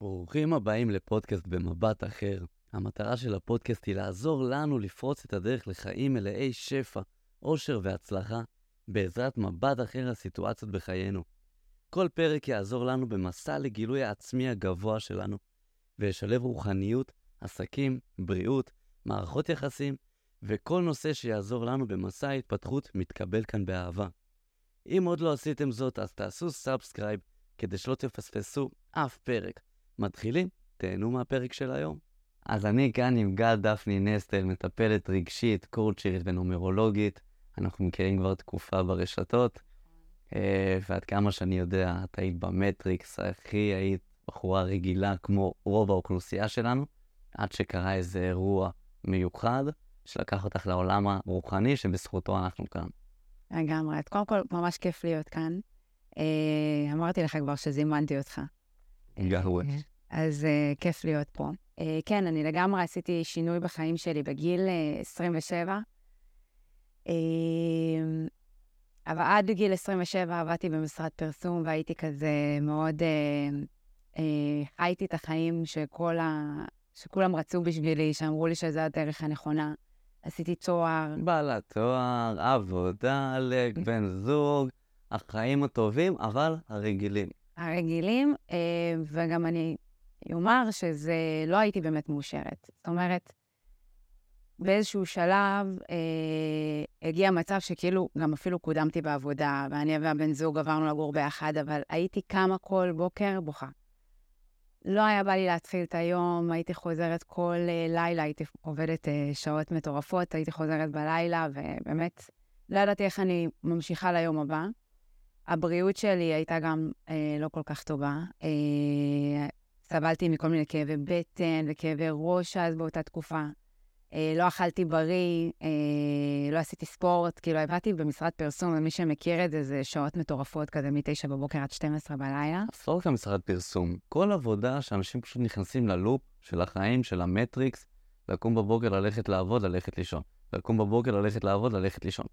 ברוכים הבאים לפודקאסט במבט אחר. המטרה של הפודקאסט היא לעזור לנו לפרוץ את הדרך לחיים מלאי שפע, אושר והצלחה, בעזרת מבט אחר לסיטואציות בחיינו. כל פרק יעזור לנו במסע לגילוי העצמי הגבוה שלנו, וישלב רוחניות, עסקים, בריאות, מערכות יחסים, וכל נושא שיעזור לנו במסע ההתפתחות מתקבל כאן באהבה. אם עוד לא עשיתם זאת, אז תעשו subscribe כדי שלא תפספסו אף פרק. מתחילים? תהנו מהפרק של היום. אז אני כאן עם גל דפני נסטל, מטפלת רגשית, קורצ'רית ונומרולוגית. אנחנו מכירים כבר תקופה ברשתות, אה, ועד כמה שאני יודע, את היית במטריקס, הכי היית בחורה רגילה כמו רוב האוכלוסייה שלנו, עד שקרה איזה אירוע מיוחד, שלקח אותך לעולם הרוחני, שבזכותו אנחנו כאן. לגמרי. אז קודם כל, ממש כיף להיות כאן. אה, אמרתי לך כבר שזימנתי אותך. גרווה. אה, אז אה, כיף להיות פה. אה, כן, אני לגמרי עשיתי שינוי בחיים שלי בגיל אה, 27. אה, אבל עד גיל 27 עבדתי במשרד פרסום והייתי כזה מאוד... חייתי את החיים שכל ה... שכולם רצו בשבילי, שאמרו לי שזו הדרך הנכונה. עשיתי תואר, בעלת תואר, עבודה, עלק, בן זוג, החיים הטובים, אבל הרגילים. הרגילים, אה, וגם אני אומר שזה לא הייתי באמת מאושרת. זאת אומרת, באיזשהו שלב אה, הגיע מצב שכאילו גם אפילו קודמתי בעבודה, ואני והבן זוג עברנו לגור ביחד, אבל הייתי קמה כל בוקר בוכה. לא היה בא לי להתחיל את היום, הייתי חוזרת כל אה, לילה, הייתי עובדת אה, שעות מטורפות, הייתי חוזרת בלילה, ובאמת, לא ידעתי איך אני ממשיכה ליום הבא. הבריאות שלי הייתה גם אה, לא כל כך טובה. אה, סבלתי מכל מיני כאבי בטן וכאבי ראש אז באותה תקופה. אה, לא אכלתי בריא, אה, לא עשיתי ספורט, כאילו עבדתי במשרד פרסום, ומי שמכיר את זה, זה שעות מטורפות כזה מ-9 בבוקר עד 12 בלילה. לא רק המשרד פרסום, כל עבודה שאנשים פשוט נכנסים ללופ של החיים, של המטריקס, לקום בבוקר, ללכת לעבוד, ללכת לישון. לקום בבוקר, ללכת לעבוד, ללכת לישון.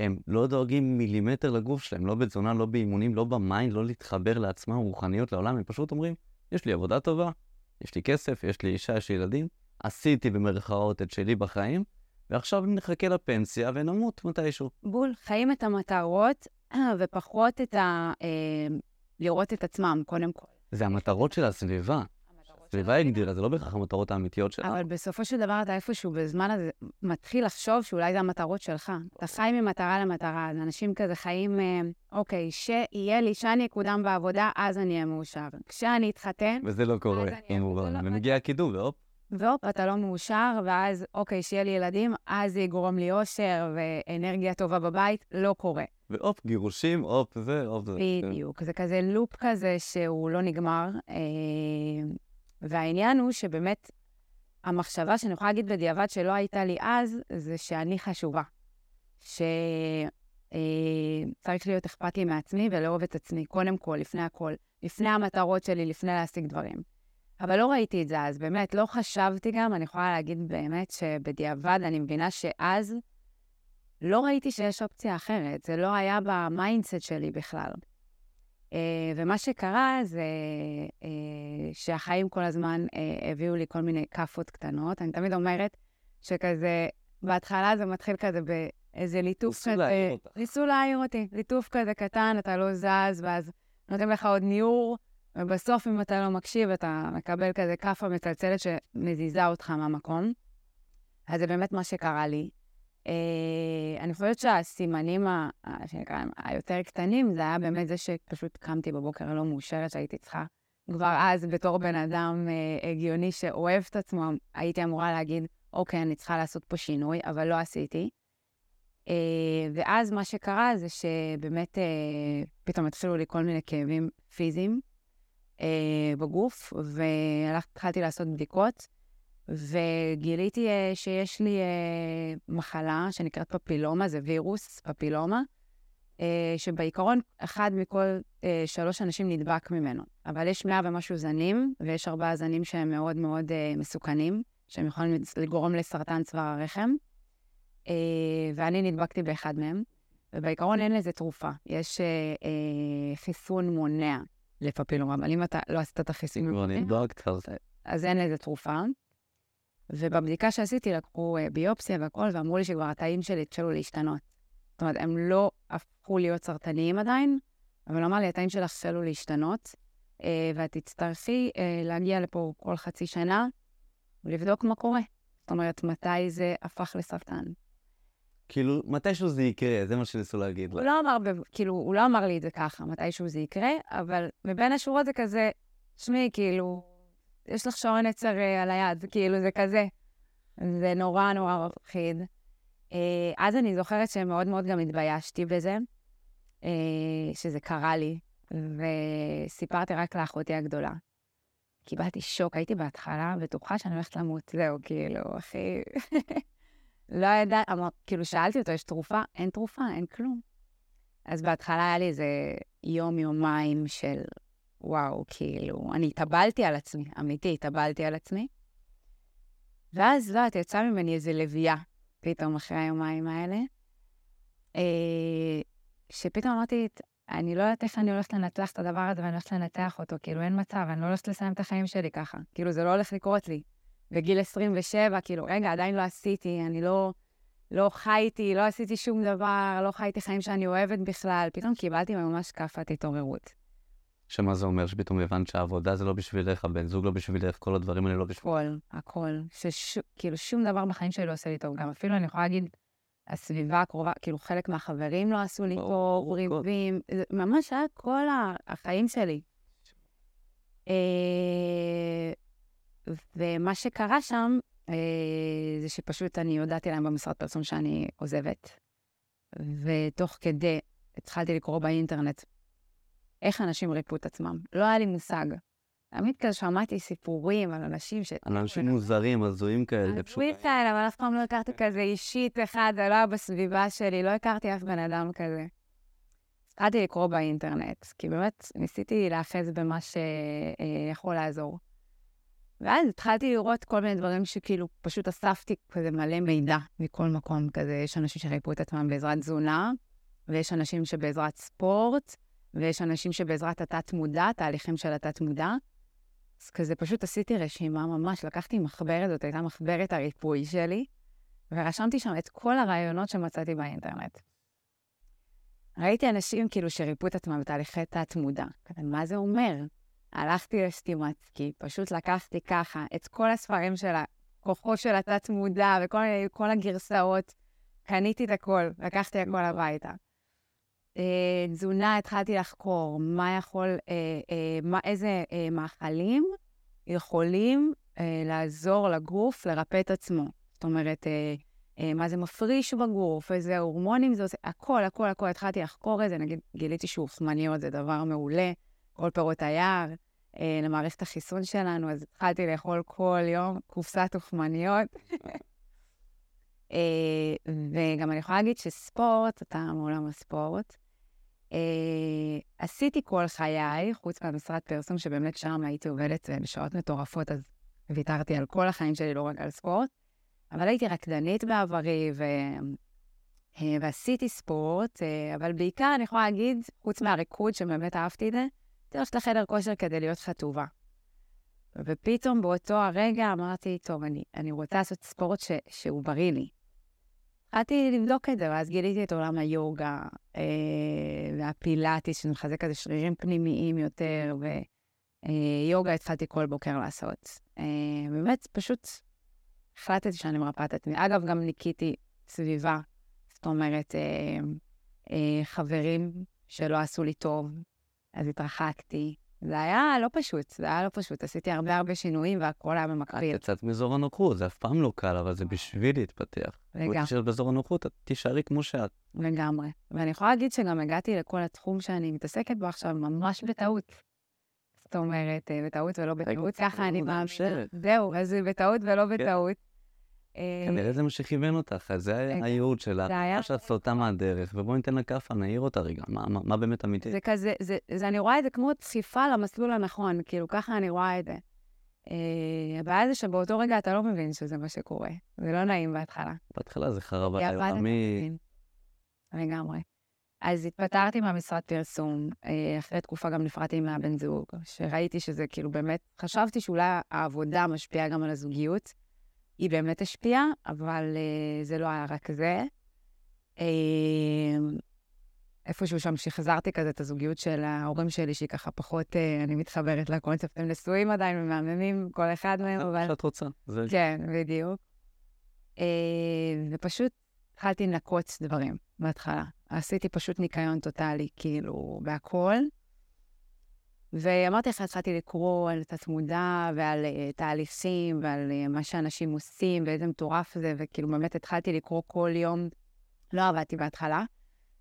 הם לא דואגים מילימטר לגוף שלהם, לא בתזונה, לא באימונים, לא ב mind, לא להתחבר לעצמם, רוחניות לעולם, הם פשוט אומרים, יש לי עבודה טובה, יש לי כסף, יש לי אישה, יש לי ילדים, עשיתי במרכאות את שלי בחיים, ועכשיו נחכה לפנסיה ונמות מתישהו. בול, חיים את המטרות ופחות את ה... אה, לראות את עצמם, קודם כל. זה המטרות של הסביבה. הסביבה הגדירה, זה לא בהכרח המטרות האמיתיות שלה. אבל בסופו של דבר אתה איפשהו בזמן הזה מתחיל לחשוב שאולי זה המטרות שלך. אתה חי ממטרה למטרה, אז אנשים כזה חיים, אה, אוקיי, שיהיה לי, שאני אקודם בעבודה, אז אני אהיה מאושר. כשאני אתחתן, וזה לא קורה, אני כמובן. אעבור. ומגיע הקידום, והופ, והופ, אתה לא מאושר, ואז, אוקיי, שיהיה לי ילדים, אז זה יגרום לי אושר ואנרגיה טובה בבית, לא קורה. והופ, גירושים, הופ, זה, הופ, זה. בדיוק. זה כזה לופ כזה שהוא לא נגמר. אה, והעניין הוא שבאמת, המחשבה שאני יכולה להגיד בדיעבד שלא הייתה לי אז, זה שאני חשובה. שצריך להיות אכפת לי מעצמי ולאהוב את עצמי, קודם כל, לפני הכל. לפני המטרות שלי, לפני להשיג דברים. אבל לא ראיתי את זה אז, באמת, לא חשבתי גם, אני יכולה להגיד באמת שבדיעבד אני מבינה שאז לא ראיתי שיש אופציה אחרת, זה לא היה ב mindset שלי בכלל. אה, ומה שקרה זה אה, שהחיים כל הזמן אה, הביאו לי כל מיני כאפות קטנות. אני תמיד אומרת שכזה, בהתחלה זה מתחיל כזה באיזה ליטוף ניסו להעיר אותך. ניסו להעיר אותי. ליטוף כזה קטן, אתה לא זז, ואז נותנים לך עוד ניעור, ובסוף אם אתה לא מקשיב, אתה מקבל כזה כאפה מצלצלת שמזיזה אותך מהמקום. אז זה באמת מה שקרה לי. Uh, אני חושבת שהסימנים ה- ה- שנקרא היותר קטנים, זה היה באמת זה שפשוט קמתי בבוקר לא מאושרת, שהייתי צריכה כבר אז, בתור בן אדם uh, הגיוני שאוהב את עצמו, הייתי אמורה להגיד, אוקיי, אני צריכה לעשות פה שינוי, אבל לא עשיתי. Uh, ואז מה שקרה זה שבאמת uh, פתאום התחילו לי כל מיני כאבים פיזיים בגוף, והתחלתי לעשות בדיקות. וגיליתי uh, שיש לי uh, מחלה שנקראת פפילומה, זה וירוס פפילומה, uh, שבעיקרון אחד מכל uh, שלוש אנשים נדבק ממנו. אבל יש מאה ומשהו זנים, ויש ארבעה זנים שהם מאוד מאוד uh, מסוכנים, שהם יכולים לגרום לסרטן צוואר הרחם, uh, ואני נדבקתי באחד מהם. ובעיקרון אין לזה תרופה. יש אה, אה, חיסון מונע לפפילומה, אבל אם אתה לא עשית את החיסון כבר. אז אין לזה תרופה. ובבדיקה שעשיתי לקחו אה, ביופסיה והכל, ואמרו לי שכבר התאים שלי התחילו להשתנות. זאת אומרת, הם לא הפכו להיות סרטניים עדיין, אבל אמר לי, התאים שלך החלו להשתנות, אה, ואת תצטרכי אה, להגיע לפה כל חצי שנה ולבדוק מה קורה. זאת אומרת, מתי זה הפך לסרטן. כאילו, מתישהו זה יקרה, זה מה שניסו להגיד הוא לה. לא אמר, כאילו, הוא לא אמר לי את זה ככה, מתישהו זה יקרה, אבל מבין השורות זה כזה, שמי, כאילו, יש לך שעון עצר אה, על היד, כאילו, זה כזה. זה נורא נורא מפחיד. אה, אז אני זוכרת שמאוד מאוד גם התביישתי בזה, אה, שזה קרה לי, וסיפרתי רק לאחותי הגדולה. קיבלתי שוק, הייתי בהתחלה בטוחה שאני הולכת למות, זהו, כאילו, אחי... לא ידע, אמר, כאילו, שאלתי אותו, יש תרופה? אין תרופה, אין כלום. אז בהתחלה היה לי איזה יום, יומיים של וואו, כאילו, אני התאבלתי על עצמי, אמיתי, התאבלתי על עצמי. ואז, לא יודעת, יצא ממני איזה לביאה, פתאום אחרי היומיים האלה, אה, שפתאום אמרתי, אני לא יודעת איך אני הולכת לנצח את הדבר הזה ואני הולכת לנתח אותו, כאילו, אין מצב, אני לא הולכת לסיים את החיים שלי ככה. כאילו, זה לא הולך לקרות לי. בגיל 27, כאילו, רגע, עדיין לא עשיתי, אני לא, לא חייתי, לא עשיתי שום דבר, לא חייתי חיים שאני אוהבת בכלל. פתאום קיבלתי ממש כאפת התעוררות. שמה זה אומר? שפתאום הבנת שהעבודה זה לא בשבילך, הבן זוג לא בשבילך, כל הדברים האלה לא בשבילך. הכל, הכל. שכאילו, שום דבר בחיים שלי לא עושה לי טוב. גם אפילו אני יכולה להגיד, הסביבה הקרובה, כאילו, חלק מהחברים לא עשו לי טוב, כל- ריבים, זה ממש היה כל החיים שלי. אה, ומה שקרה שם, אה, זה שפשוט אני הודעתי להם במשרד פרסום שאני עוזבת. ותוך כדי התחלתי לקרוא באינטרנט איך אנשים ריפו את עצמם. לא היה לי מושג. תמיד כזה שמעתי סיפורים על אנשים ש... על אנשים מוזרים, הזויים כאלה. הזויים כאלה, אבל אף פעם לא הכרתי כזה אישית אחד, זה לא היה בסביבה שלי, לא הכרתי אף בן אדם כזה. התחלתי לקרוא באינטרנט, כי באמת ניסיתי להאחז במה שיכול לעזור. ואז התחלתי לראות כל מיני דברים שכאילו פשוט אספתי כזה מלא מידע מכל מקום כזה. יש אנשים שריפו את עצמם בעזרת תזונה, ויש אנשים שבעזרת ספורט, ויש אנשים שבעזרת התת-מודע, תהליכים של התת-מודע. אז כזה פשוט עשיתי רשימה ממש, לקחתי מחברת, זאת הייתה מחברת הריפוי שלי, ורשמתי שם את כל הרעיונות שמצאתי באינטרנט. ראיתי אנשים כאילו שריפו את עצמם בתהליכי תת-מודע. מה זה אומר? הלכתי לסטימצקי, פשוט לקחתי ככה את כל הספרים של הכוחו של התת-מודע וכל כל הגרסאות, קניתי את הכל, לקחתי הכל הביתה. אה, תזונה, התחלתי לחקור מה יכול, אה, אה, מה, איזה מאכלים יכולים לעזור לגוף לרפא את עצמו. זאת אומרת, מה זה מפריש בגוף, איזה הורמונים זה עושה, הכל, הכל, הכל. התחלתי לחקור את זה, נגיד, גיליתי שאופמניות זה דבר מעולה, כל פירות היער, אה, למערכת החיסון שלנו, אז התחלתי לאכול כל יום קופסת אופמניות. אה, וגם אני יכולה להגיד שספורט, אתה מעולם הספורט, אה, עשיתי כל חיי, חוץ מהמשרד פרסום, שבאמת שם הייתי עובדת אה, בשעות מטורפות, אז ויתרתי על כל החיים שלי, לא רק על ספורט. אבל הייתי רקדנית בעברי, ו... אה, ועשיתי ספורט, אה, אבל בעיקר אני יכולה להגיד, חוץ מהריקוד, שבאמת אהבתי את זה, הולכת לחדר כושר כדי להיות חטובה. ופתאום באותו הרגע אמרתי, טוב, אני, אני רוצה לעשות ספורט ש, שהוא בריא לי. התחלתי לבדוק את זה, ואז גיליתי את עולם היוגה אה, והפילאטיס, שמחזק איזה שרירים פנימיים יותר, ויוגה אה, התחלתי כל בוקר לעשות. אה, באמת, פשוט החלטתי שאני מרפאה את עצמי. אגב, גם ניקיתי סביבה, זאת אומרת, אה, אה, חברים שלא עשו לי טוב, אז התרחקתי. זה היה לא פשוט, זה היה לא פשוט. עשיתי הרבה הרבה שינויים והכל היה במקביל. את יצאת מאזור הנוחות, זה אף פעם לא קל, אבל זה בשביל להתפתח. לגמרי. אם תישאר באזור הנוחות, את תישארי כמו שאת. לגמרי. ואני יכולה להגיד שגם הגעתי לכל התחום שאני מתעסקת בו עכשיו ממש בטעות. זאת אומרת, אה, בטעות ולא בטעות, ככה אני מאמינה. זהו, אז בטעות ולא כן. בטעות. אה, כנראה זה מה שכיוון אותך, אז זה רגע, הייעוד שלך. זה היה- שאת סוטה מהדרך, ובואי ניתן לה כאפה, נעיר אותה רגע. מה- באמת אמיתי? זה כזה, זה, זה, אני רואה את זה כמו דחיפה למסלול הנכון, כאילו, ככה אני רואה את זה. אה, הבעיה זה שבאותו רגע אתה לא מבין שזה מה שקורה. זה לא נעים בהתחלה. בהתחלה זה חרב. מבין. לגמרי. אז התפטרתי מהמשרד פרסום, אה, אחרי תקופה גם נפרדתי מהבן זוג, שראיתי שזה כאילו באמת, חשבתי שאולי העבודה משפיעה גם על הזוגיות. היא באמת השפיעה, אבל uh, זה לא היה רק זה. Uh, איפשהו שם שחזרתי כזה את הזוגיות של ההורים שלי, שהיא ככה פחות, uh, אני מתחברת לקונספט, הם נשואים עדיין ומהממים, כל אחד מהם, אבל... שאת רוצה. זה... כן, בדיוק. Uh, ופשוט התחלתי לנקות דברים בהתחלה. עשיתי פשוט ניקיון טוטאלי, כאילו, בהכל. ואמרתי לך, התחלתי לקרוא על תת-מודע ועל uh, תהליכים ועל uh, מה שאנשים עושים ואיזה מטורף זה, וכאילו באמת התחלתי לקרוא כל יום. לא עבדתי בהתחלה.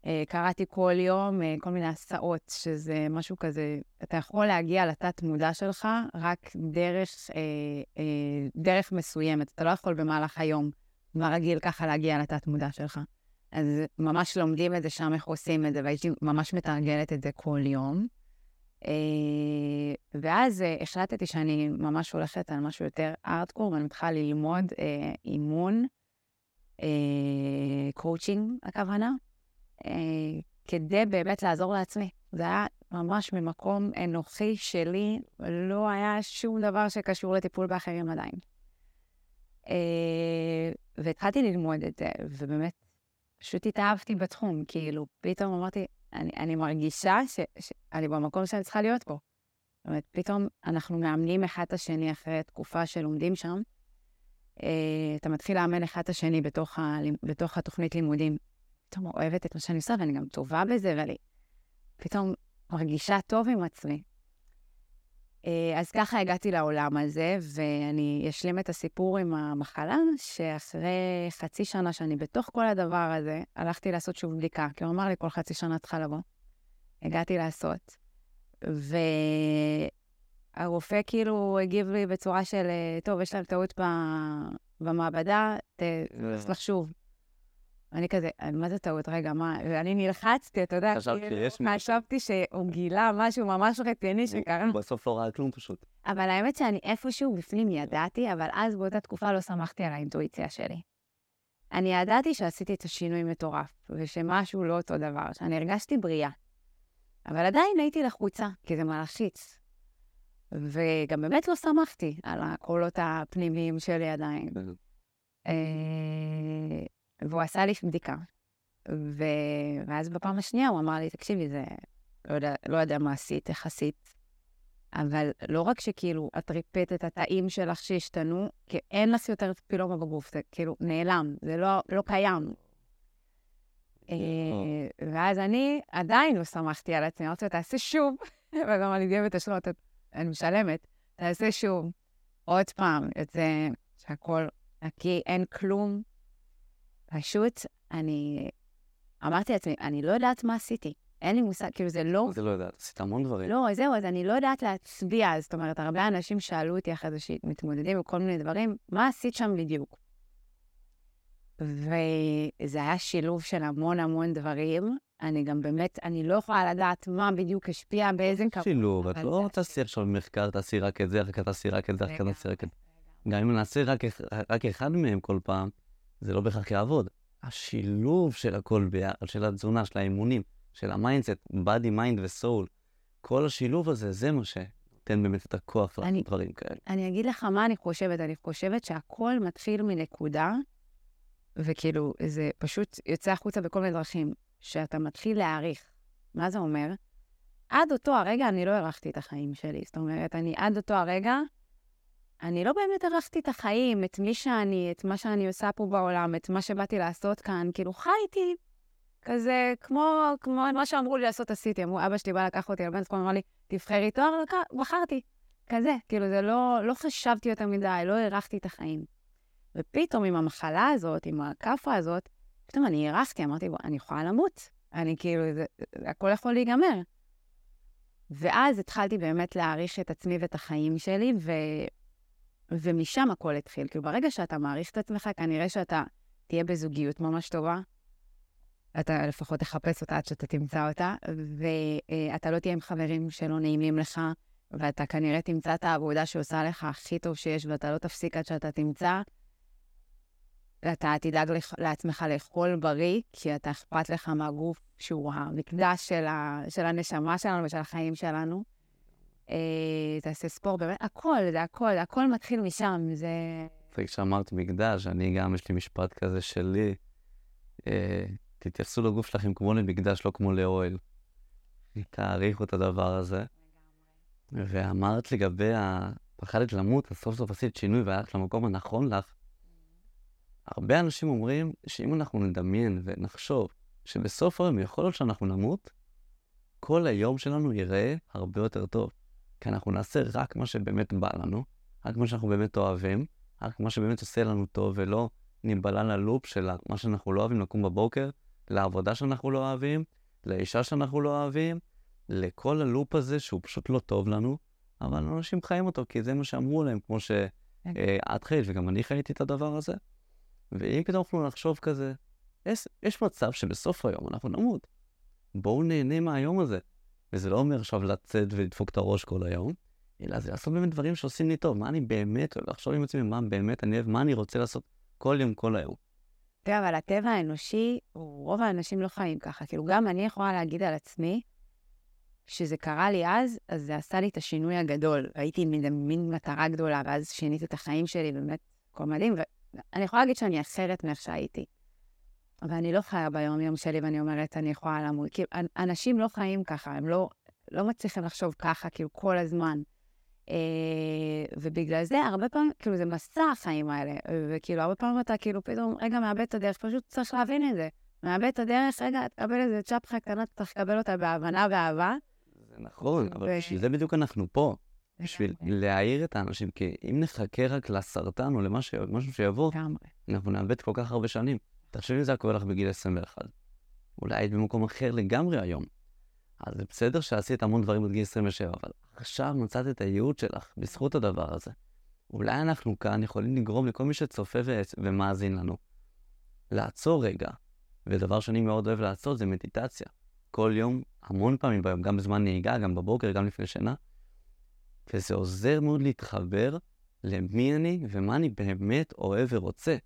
Uh, קראתי כל יום uh, כל מיני הסעות, שזה משהו כזה, אתה יכול להגיע לתת-מודע שלך רק דרך, uh, uh, דרך מסוימת. אתה לא יכול במהלך היום, מה רגיל ככה להגיע לתת-מודע שלך. אז ממש לומדים את זה שם, איך עושים את זה, והייתי ממש מתרגלת את זה כל יום. אה, ואז אה, החלטתי שאני ממש הולכת על משהו יותר ארטקור, ואני מתחילה ללמוד אה, אימון, קואוצ'ינג הכוונה, כדי באמת לעזור לעצמי. זה היה ממש ממקום אנוכי שלי, לא היה שום דבר שקשור לטיפול באחרים עדיין. והתחלתי ללמוד את זה, ובאמת, פשוט התאהבתי בתחום, כאילו, פתאום אמרתי, אני, אני מרגישה שאני במקום שאני צריכה להיות פה. זאת אומרת, פתאום אנחנו מאמנים אחד את השני אחרי תקופה שלומדים שם. Uh, אתה מתחיל לאמן אחד את השני בתוך, ה, בתוך התוכנית לימודים. פתאום אוהבת את מה שאני עושה, ואני גם טובה בזה, ואני פתאום מרגישה טוב עם עצמי. Uh, אז ככה הגעתי לעולם הזה, ואני אשלים את הסיפור עם המחלה, שאחרי חצי שנה שאני בתוך כל הדבר הזה, הלכתי לעשות שוב בדיקה, כי הוא אמר לי, כל חצי שנה צריכה לבוא. הגעתי לעשות, והרופא כאילו הגיב לי בצורה של, טוב, יש להם טעות במעבדה, תצלח שוב. אני כזה, מה זה טעות? רגע, מה? ואני נלחצתי, אתה יודע, חשבתי כאילו, שהוא גילה משהו ממש רציני שקרה. בסוף לא ראה כלום פשוט. אבל האמת שאני איפשהו בפנים ידעתי, אבל אז באותה תקופה לא שמחתי על האינטואיציה שלי. אני ידעתי שעשיתי את השינוי מטורף, ושמשהו לא אותו דבר, שאני הרגשתי בריאה. אבל עדיין הייתי לחוצה, כי זה מלחיץ. וגם באמת לא שמחתי על הקולות הפנימיים שלי עדיין. והוא עשה לי בדיקה. ו... ואז בפעם השנייה הוא אמר לי, תקשיבי, זה... לא יודע, לא יודע מה עשית, איך עשית, אבל לא רק שכאילו את ריפאת את התאים שלך שהשתנו, כי אין לך יותר פילומה בגוף, זה כאילו נעלם, זה לא, לא קיים. אה, ואז אני עדיין לא שמחתי על עצמי, אמרתי לו, תעשה שוב, וגם על ידי בתשלומת, אני משלמת, תעשה שוב, עוד פעם, יוצא שהכל נקי, אין כלום. פשוט, אני אמרתי לעצמי, אני לא יודעת מה עשיתי. אין לי מושג, כאילו זה לא... זה לא יודעת, עשית המון דברים. לא, זהו, אז אני לא יודעת להצביע. זאת אומרת, הרבה אנשים שאלו אותי אחרי זה שמתמודדים עם כל מיני דברים, מה עשית שם בדיוק? וזה היה שילוב של המון המון דברים. אני גם באמת, אני לא יכולה לדעת מה בדיוק השפיע, באיזה כמות. שילוב, את לא תעשי עכשיו מחקר, תעשי רק את זה, אחר כך תעשי רק את זה, אחר כך תעשי רק את זה. גם אם נעשה רק אחד מהם כל פעם, זה לא בהכרח יעבוד. השילוב של הכל ביחד, של התזונה, של האימונים, של ה mindset, body, mind ו soul, כל השילוב הזה, זה מה שנותן באמת את הכוח לעשות דברים כאלה. אני אגיד לך מה אני חושבת, אני חושבת שהכל מתחיל מנקודה, וכאילו, זה פשוט יוצא החוצה בכל מיני דרכים, שאתה מתחיל להעריך. מה זה אומר? עד אותו הרגע אני לא הערכתי את החיים שלי. זאת אומרת, אני עד אותו הרגע, אני לא באמת הערכתי את החיים, את מי שאני, את מה שאני עושה פה בעולם, את מה שבאתי לעשות כאן. כאילו, חייתי כזה, כמו, כמו מה שאמרו לי לעשות עשיתי. אמרו, אבא שלי בא לקח אותי לבן זכות, אמר לי, תבחרי תואר, בחרתי. כזה, כאילו, זה לא, לא חשבתי יותר מדי, לא הערכתי את החיים. ופתאום עם המחלה הזאת, עם הכאפה הזאת, פתאום אני הערכתי, אמרתי, אני יכולה למות. אני כאילו, זה, הכל יכול להיגמר. ואז התחלתי באמת להעריך את עצמי ואת החיים שלי, ו... ומשם הכל התחיל. כאילו, ברגע שאתה מעריך את עצמך, כנראה שאתה תהיה בזוגיות ממש טובה. אתה לפחות תחפש אותה עד שאתה תמצא אותה, ואתה לא תהיה עם חברים שלא נעימים לך, ואתה כנראה תמצא את העבודה שעושה לך הכי טוב שיש, ואתה לא תפסיק עד שאתה תמצא. אתה תדאג. לעצמך לאכול בריא, כי אתה אכפת לך מהגוף שהוא המקדש של, ה... של הנשמה שלנו ושל החיים שלנו. אה, תעשה ספורט, באמת, הכל, זה הכל, הכל מתחיל משם, זה... כשאמרת מקדש, אני גם, יש לי משפט כזה שלי, אה, תתייחסו לגוף שלכם כמו למקדש, לא כמו לאוהל. תעריכו את הדבר הזה. ואמרת לגבי ה... פחדת למות, אז סוף סוף עשית שינוי והלכת למקום הנכון לך. הרבה אנשים אומרים שאם אנחנו נדמיין ונחשוב שבסוף היום יכול להיות שאנחנו נמות, כל היום שלנו ייראה הרבה יותר טוב. כי אנחנו נעשה רק מה שבאמת בא לנו, רק מה שאנחנו באמת אוהבים, רק מה שבאמת עושה לנו טוב, ולא ניבלה ללופ של מה שאנחנו לא אוהבים לקום בבוקר, לעבודה שאנחנו לא אוהבים, לאישה שאנחנו לא אוהבים, לכל הלופ הזה שהוא פשוט לא טוב לנו, אבל אנשים חיים אותו כי זה מה שאמרו להם, כמו שאת כן. אה, חיית וגם אני חייתי את הדבר הזה. ואם פתאום אנחנו נחשוב כזה, יש, יש מצב שבסוף היום אנחנו נמות. בואו נהנה מהיום הזה. וזה לא אומר עכשיו לצאת ולדפוק את הראש כל היום, אלא זה לעשות באמת דברים שעושים לי טוב. מה אני באמת לחשוב עם עצמי מה באמת אני אוהב, מה אני רוצה לעשות כל יום, כל היום. תראה, אבל הטבע האנושי, רוב האנשים לא חיים ככה. כאילו, גם אני יכולה להגיד על עצמי, כשזה קרה לי אז, אז זה עשה לי את השינוי הגדול. הייתי עם מין מטרה גדולה, ואז שיניתי את החיים שלי, באמת, הכל מדהים. ואני יכולה להגיד שאני אחרת מאיך שהייתי. אבל אני לא חיה ביום-יום שלי ואני אומרת, אני יכולה למות. כאילו, אנשים לא חיים ככה, הם לא, לא מצליחים לחשוב ככה, כאילו, כל הזמן. אה, ובגלל זה, הרבה פעמים, כאילו, זה מסע החיים האלה. וכאילו, הרבה פעמים אתה כאילו פתאום, רגע, מאבד את הדרך, פשוט צריך להבין את זה. מאבד את הדרך, רגע, תקבל איזה צ'פחה קטנה, צריך לקבל אותה בהבנה ואהבה. זה נכון, אבל בשביל זה בדיוק אנחנו פה. בשביל להעיר את האנשים, כי אם נחכה רק לסרטן או למשהו שיבוא, אנחנו נאבד כל כך הרבה שנים. תחשבי אם זה היה קורה לך בגיל 21. אולי היית במקום אחר לגמרי היום. אז זה בסדר שעשית המון דברים בגיל 27, אבל עכשיו מצאת את הייעוד שלך בזכות הדבר הזה. אולי אנחנו כאן יכולים לגרום לכל מי שצופה ו- ומאזין לנו לעצור רגע. ודבר שאני מאוד אוהב לעשות זה מדיטציה. כל יום, המון פעמים ביום, גם בזמן נהיגה, גם בבוקר, גם לפני שינה. וזה עוזר מאוד להתחבר למי אני ומה אני באמת אוהב ורוצה.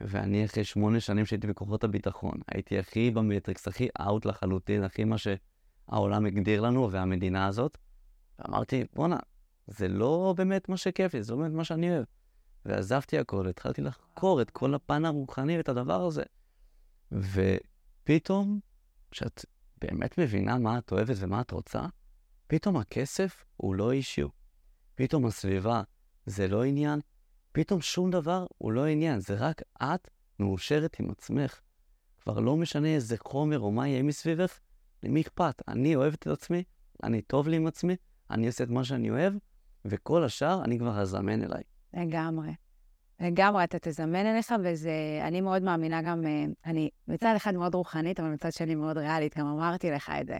ואני אחרי שמונה שנים שהייתי בכוחות הביטחון, הייתי הכי במטריקס, הכי אאוט לחלוטין, הכי מה שהעולם הגדיר לנו והמדינה הזאת, ואמרתי, בואנה, זה לא באמת מה שכיף לי, זה לא באמת מה שאני אוהב. ועזבתי הכל, התחלתי לחקור את כל הפן הרוחני ואת הדבר הזה. ופתאום, כשאת באמת מבינה מה את אוהבת ומה את רוצה, פתאום הכסף הוא לא אישיו. פתאום הסביבה זה לא עניין, פתאום שום דבר הוא לא עניין, זה רק את מאושרת עם עצמך. כבר לא משנה איזה חומר או מה יהיה מסביבך, למי אכפת? אני אוהבת את עצמי, אני טוב לי עם עצמי, אני עושה את מה שאני אוהב, וכל השאר אני כבר אזמן אליי. לגמרי. לגמרי, אתה תזמן אליך, וזה, אני מאוד מאמינה גם, אה, אני מצד אחד מאוד רוחנית, אבל מצד שני מאוד ריאלית, גם אמרתי לך את זה.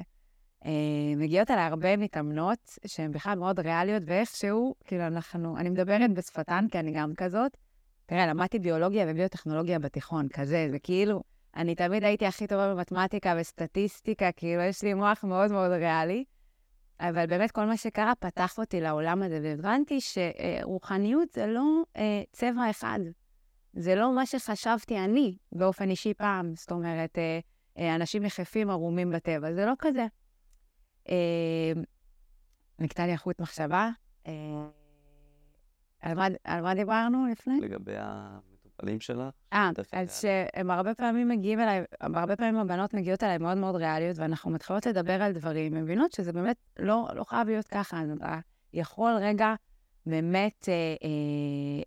אה, מגיעות אליי הרבה מתאמנות שהן בכלל מאוד ריאליות, ואיכשהו, כאילו, אנחנו, אני מדברת בשפתן, כי אני גם כזאת. תראה, למדתי ביולוגיה וביוטכנולוגיה בתיכון, כזה, זה כאילו, אני תמיד הייתי הכי טובה במתמטיקה וסטטיסטיקה, כאילו, יש לי מוח מאוד מאוד ריאלי. אבל באמת כל מה שקרה פתח אותי לעולם הזה, והבנתי שרוחניות זה לא אה, צבע אחד. זה לא מה שחשבתי אני באופן אישי פעם. זאת אומרת, אה, אה, אנשים יחפים ערומים בטבע, זה לא כזה. אה, נקטע לי החוט מחשבה. אה, על מה, דיברנו לפני? לגבי המטופלים שלך. אה, אז שהם הרבה פעמים מגיעים אליי, הרבה פעמים הבנות מגיעות אליי מאוד מאוד ריאליות, ואנחנו מתחילות לדבר על דברים, מבינות שזה באמת לא, לא חייב להיות ככה, אתה יכול רגע באמת אה, אה,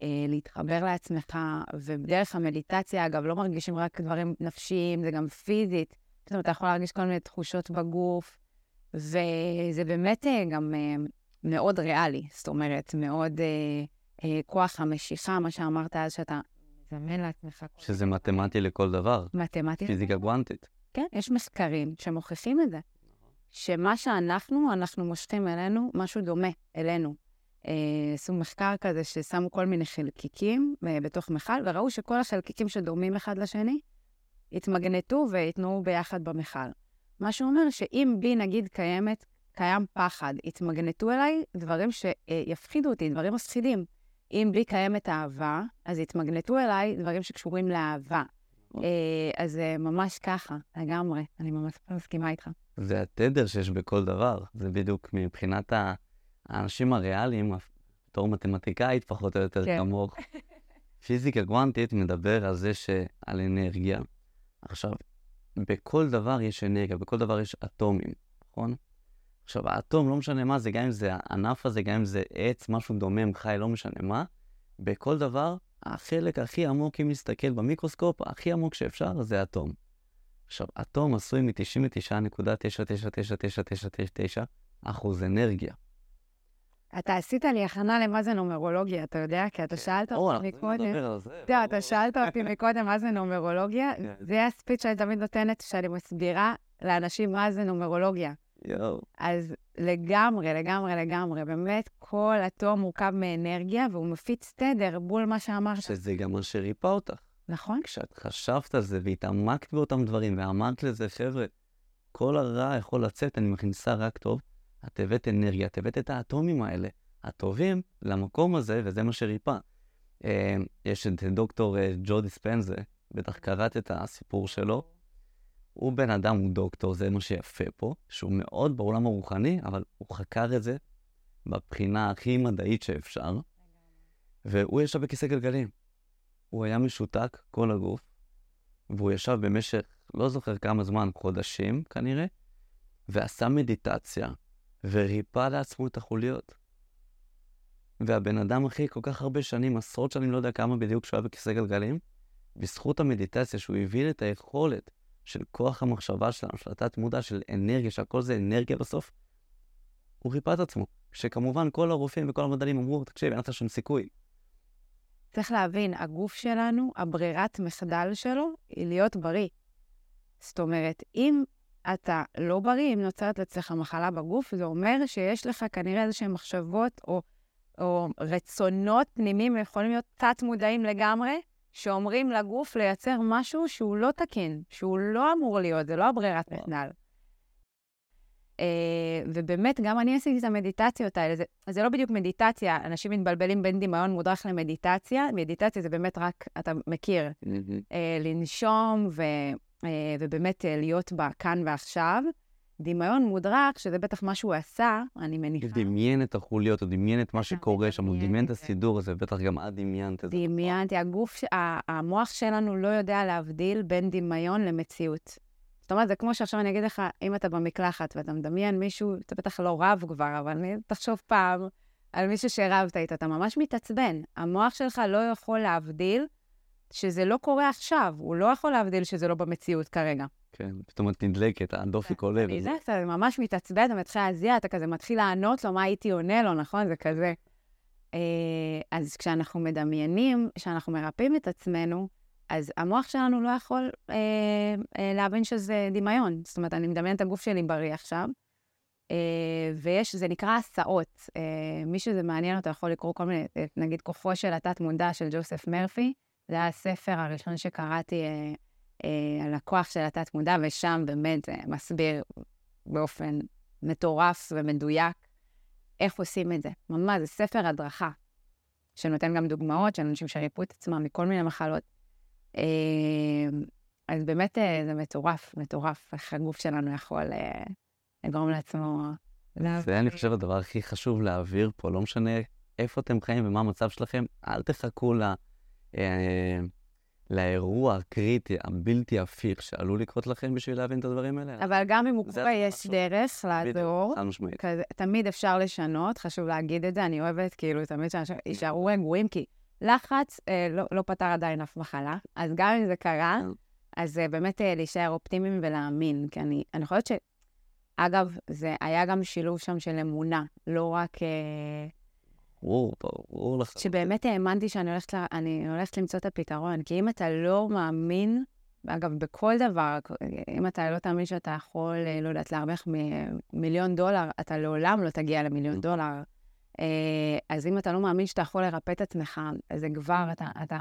אה, להתחבר לעצמך, ובדרך המדיטציה, אגב, לא מרגישים רק דברים נפשיים, זה גם פיזית. פתאום אתה יכול להרגיש כל מיני תחושות בגוף, וזה באמת אה, גם אה, מאוד ריאלי, זאת אומרת, מאוד אה, כוח המשיכה, מה שאמרת אז, שאתה מזמן לעצמך. שזה מתמטי לכל דבר. מתמטי. פיזיקה גוונטית. כן, יש מחקרים שמוכיחים את זה. שמה שאנחנו, אנחנו מושכים אלינו משהו דומה אלינו. עשו מחקר כזה ששמו כל מיני חלקיקים בתוך מכל, וראו שכל החלקיקים שדומים אחד לשני, יתמגנטו וייתנו ביחד במכל. מה שאומר שאם בי, נגיד, קיימת, קיים פחד, יתמגנטו אליי דברים שיפחידו אותי, דברים מפחידים. אם בי קיימת אהבה, אז יתמגנטו אליי דברים שקשורים לאהבה. אוקיי. אה, אז זה ממש ככה, לגמרי. אני ממש מסכימה איתך. זה התדר שיש בכל דבר. זה בדיוק מבחינת האנשים הריאליים, בתור מתמטיקאית פחות או יותר כן. כמוך. פיזיקה קוונטית מדבר על זה שעל אנרגיה. עכשיו, בכל דבר יש אנרגיה, בכל דבר יש אטומים, נכון? עכשיו, האטום, לא משנה מה זה, גם אם זה הענף הזה, גם אם זה עץ, משהו דומם, חי, לא משנה מה, בכל דבר, החלק הכי עמוק, אם נסתכל במיקרוסקופ, הכי עמוק שאפשר, זה אטום. עכשיו, אטום עשוי מ-99.9999999 אחוז אנרגיה. אתה עשית לי הכנה למה זה נומרולוגיה, אתה יודע? כי אתה שאלת או, אותי מקודם. נדבר על זה. אתה שאלת אותי מקודם מה זה נומרולוגיה, כן. זה הספיץ שאני תמיד נותנת, שאני מסבירה לאנשים מה זה נומרולוגיה. יואו. אז לגמרי, לגמרי, לגמרי, באמת, כל אטום מורכב מאנרגיה, והוא מפיץ תדר בול מה שאמרת. שזה גם מה שריפא אותך. נכון? כשאת חשבת על זה והתעמקת באותם דברים ואמרת לזה, חבר'ה, כל הרע יכול לצאת, אני מכניסה רק טוב. את הבאת אנרגיה, את הבאת את האטומים האלה, הטובים, למקום הזה, וזה מה שריפא. אה, יש את דוקטור אה, ג'ו דיספנזה, בטח קראת את הסיפור שלו. הוא בן אדם, הוא דוקטור, זה מה שיפה פה, שהוא מאוד בעולם הרוחני, אבל הוא חקר את זה בבחינה הכי מדעית שאפשר, והוא ישב בכיסא גלגלים. הוא היה משותק, כל הגוף, והוא ישב במשך, לא זוכר כמה זמן, חודשים כנראה, ועשה מדיטציה, וריפא לעצמו את החוליות. והבן אדם, אחי, כל כך הרבה שנים, עשרות שנים, לא יודע כמה בדיוק, שהוא היה בכיסא גלגלים, בזכות המדיטציה, שהוא הבין את היכולת של כוח המחשבה שלנו, של התת מודע, של אנרגיה, שהכל זה אנרגיה בסוף, הוא ריפא את עצמו. שכמובן כל הרופאים וכל המדענים אמרו, תקשיב, אין לך שום סיכוי. צריך להבין, הגוף שלנו, הברירת מחדל שלו היא להיות בריא. זאת אומרת, אם אתה לא בריא, אם נוצרת אצלך מחלה בגוף, זה אומר שיש לך כנראה איזשהן מחשבות או, או רצונות פנימיים, יכולים להיות תת-מודעים לגמרי, שאומרים לגוף לייצר משהו שהוא לא תקין, שהוא לא אמור להיות, זה לא הברירת. מחדל. Uh, ובאמת, גם אני עשיתי את המדיטציות האלה. זה, זה לא בדיוק מדיטציה, אנשים מתבלבלים בין דמיון מודרך למדיטציה. מדיטציה זה באמת רק, אתה מכיר, uh, לנשום ו, ובאמת uh, להיות בכאן ועכשיו. דמיון מודרך, שזה בטח מה שהוא עשה, אני הוא מניחה. דמיין את החוליות, הוא דמיין את מה אתה שקורה שם, הוא דמיין את זה. הסידור הזה, בטח גם את דמיינת את זה. דמיינתי, הגוף, המוח שלנו לא יודע להבדיל בין דמיון למציאות. זאת אומרת, זה כמו שעכשיו אני אגיד לך, אם אתה במקלחת ואתה מדמיין מישהו, אתה בטח לא רב כבר, אבל תחשוב פעם על מישהו שרבת איתו, אתה ממש מתעצבן. המוח שלך לא יכול להבדיל שזה לא קורה עכשיו, הוא לא יכול להבדיל שזה לא במציאות כרגע. כן, פתאום את נדלקת, הדופק עולה. אני זה, אתה ממש מתעצבן, אתה מתחיל להזיע, אתה כזה מתחיל לענות לו מה הייתי עונה לו, נכון? זה כזה. אה, אז כשאנחנו מדמיינים, כשאנחנו מרפאים את עצמנו, אז המוח שלנו לא יכול אה, אה, להבין שזה דמיון. זאת אומרת, אני מדמיינת את הגוף שלי בריא עכשיו, אה, ויש, זה נקרא הסעות. אה, מי שזה מעניין אותו יכול לקרוא כל מיני, אה, נגיד, כוחו של התת-מודע של ג'וסף מרפי. זה היה הספר הראשון שקראתי אה, אה, על הכוח של התת-מודע, ושם באמת זה מסביר באופן מטורף ומדויק איך עושים את זה. ממש, זה ספר הדרכה, שנותן גם דוגמאות של אנשים שריפו את עצמם מכל מיני מחלות. אה, אז באמת אה, זה מטורף, מטורף, איך הגוף שלנו יכול אה, לגרום לעצמו... זה אני חושב הדבר הכי חשוב להעביר פה, לא משנה איפה אתם חיים ומה המצב שלכם, אל תחכו ל... אה, לאירוע הקריטי, הבלתי הפיך שעלול לקרות לכם בשביל להבין את הדברים האלה. אבל גם אם הוא קורה, יש. דרך לעזור. חד משמעית. כזה, תמיד אפשר לשנות, חשוב להגיד את זה, אני אוהבת כאילו תמיד שאנשים יישארו רגועים, כי לחץ אה, לא, לא פתר עדיין אף מחלה, אז גם אם זה קרה, כן. אז אה, באמת אה, להישאר אופטימיים ולהאמין, כי אני, אני חושבת ש... אגב, זה היה גם שילוב שם של אמונה, לא רק... ברור, ברור לך. שבאמת האמנתי שאני הולכת, ל- אני הולכת למצוא את הפתרון, כי אם אתה לא מאמין, אגב, בכל דבר, אם אתה לא תאמין שאתה יכול, אה, לא יודעת, להרוויח מ- מיליון דולר, אתה לעולם לא תגיע למיליון דולר. אה, אז אם אתה לא מאמין שאתה יכול לרפא את עצמך, אז זה כבר, אתה, אתה,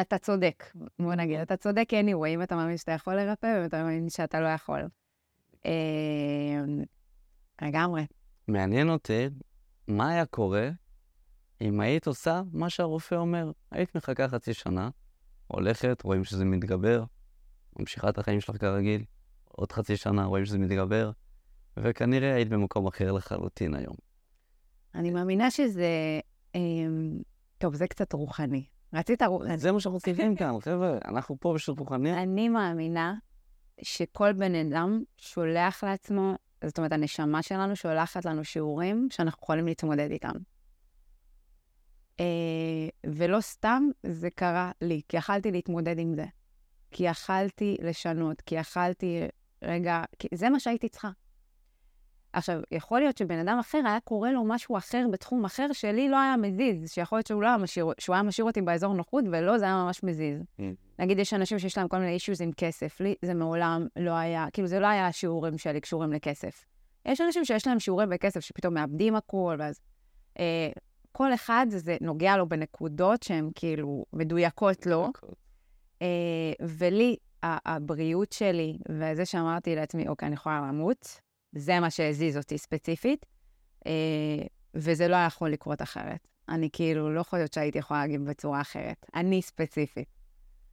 אתה צודק, בוא נגיד, אתה צודק anyway, אם אתה מאמין שאתה יכול לרפא, ואם אתה מאמין שאתה לא יכול. אה, לגמרי. מעניין אותי, מה היה קורה אם היית עושה מה שהרופא אומר, היית מחכה חצי שנה, הולכת, רואים שזה מתגבר, ממשיכה את החיים שלך כרגיל, עוד חצי שנה רואים שזה מתגבר, וכנראה היית במקום אחר לחלוטין היום. אני מאמינה שזה... אמ, טוב, זה קצת רוחני. רצית רוחני. זה מה שאנחנו צריכים כאן, חבר'ה, אנחנו פה בשביל רוחניה. אני מאמינה שכל בן אדם שולח לעצמו, זאת אומרת, הנשמה שלנו שולחת לנו שיעורים שאנחנו יכולים להתמודד איתם. אה, ולא סתם זה קרה לי, כי יכלתי להתמודד עם זה. כי יכלתי לשנות, כי יכלתי, רגע, כי זה מה שהייתי צריכה. עכשיו, יכול להיות שבן אדם אחר היה קורה לו משהו אחר בתחום אחר שלי לא היה מזיז, שיכול להיות שהוא, לא היה, משאיר, שהוא היה משאיר אותי באזור נוחות, ולא, זה היה ממש מזיז. Mm. נגיד, יש אנשים שיש להם כל מיני אישוז עם כסף, לי זה מעולם לא היה, כאילו, זה לא היה השיעורים שלי קשורים לכסף. יש אנשים שיש להם שיעורים בכסף שפתאום מאבדים הכול, ואז... אה, כל אחד זה נוגע לו בנקודות שהן כאילו מדויקות לו. אה, ולי, הבריאות שלי, וזה שאמרתי לעצמי, אוקיי, אני יכולה למות, זה מה שהזיז אותי ספציפית, אה, וזה לא היה יכול לקרות אחרת. אני כאילו לא חושבת שהייתי יכולה להגיב בצורה אחרת. אני ספציפית.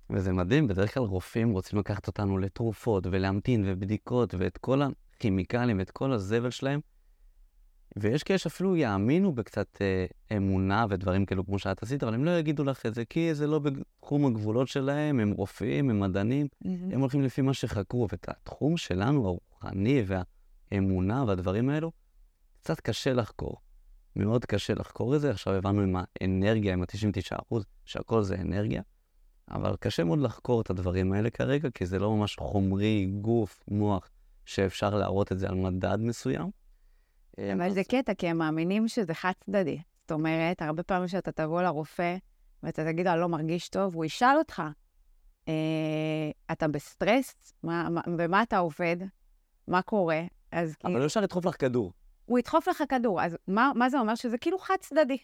וזה מדהים, בדרך כלל רופאים רוצים לקחת אותנו לתרופות ולהמתין ובדיקות ואת כל הכימיקלים ואת כל הזבל שלהם, ויש כאלה שאפילו יאמינו בקצת אה, אמונה ודברים כאלו כמו שאת עשית, אבל הם לא יגידו לך את זה, כי זה לא בתחום הגבולות שלהם, הם רופאים, הם מדענים, mm-hmm. הם הולכים לפי מה שחקרו, ואת התחום שלנו, הרוחני והאמונה והדברים האלו, קצת קשה לחקור. מאוד קשה לחקור את זה, עכשיו הבנו עם האנרגיה, עם ה-99%, שהכל זה אנרגיה, אבל קשה מאוד לחקור את הדברים האלה כרגע, כי זה לא ממש חומרי, גוף, מוח, שאפשר להראות את זה על מדד מסוים. אה, אבל זה קטע, כי הם מאמינים שזה חד צדדי. זאת אומרת, הרבה פעמים שאתה תבוא לרופא ואתה תגיד לו, אני לא מרגיש טוב, הוא ישאל אותך, אה, אתה בסטרס? מה, מה, במה אתה עובד? מה קורה? אז אבל כאילו... אפשר לדחוף לך כדור. הוא ידחוף לך כדור, אז מה, מה זה אומר? שזה כאילו חד צדדי.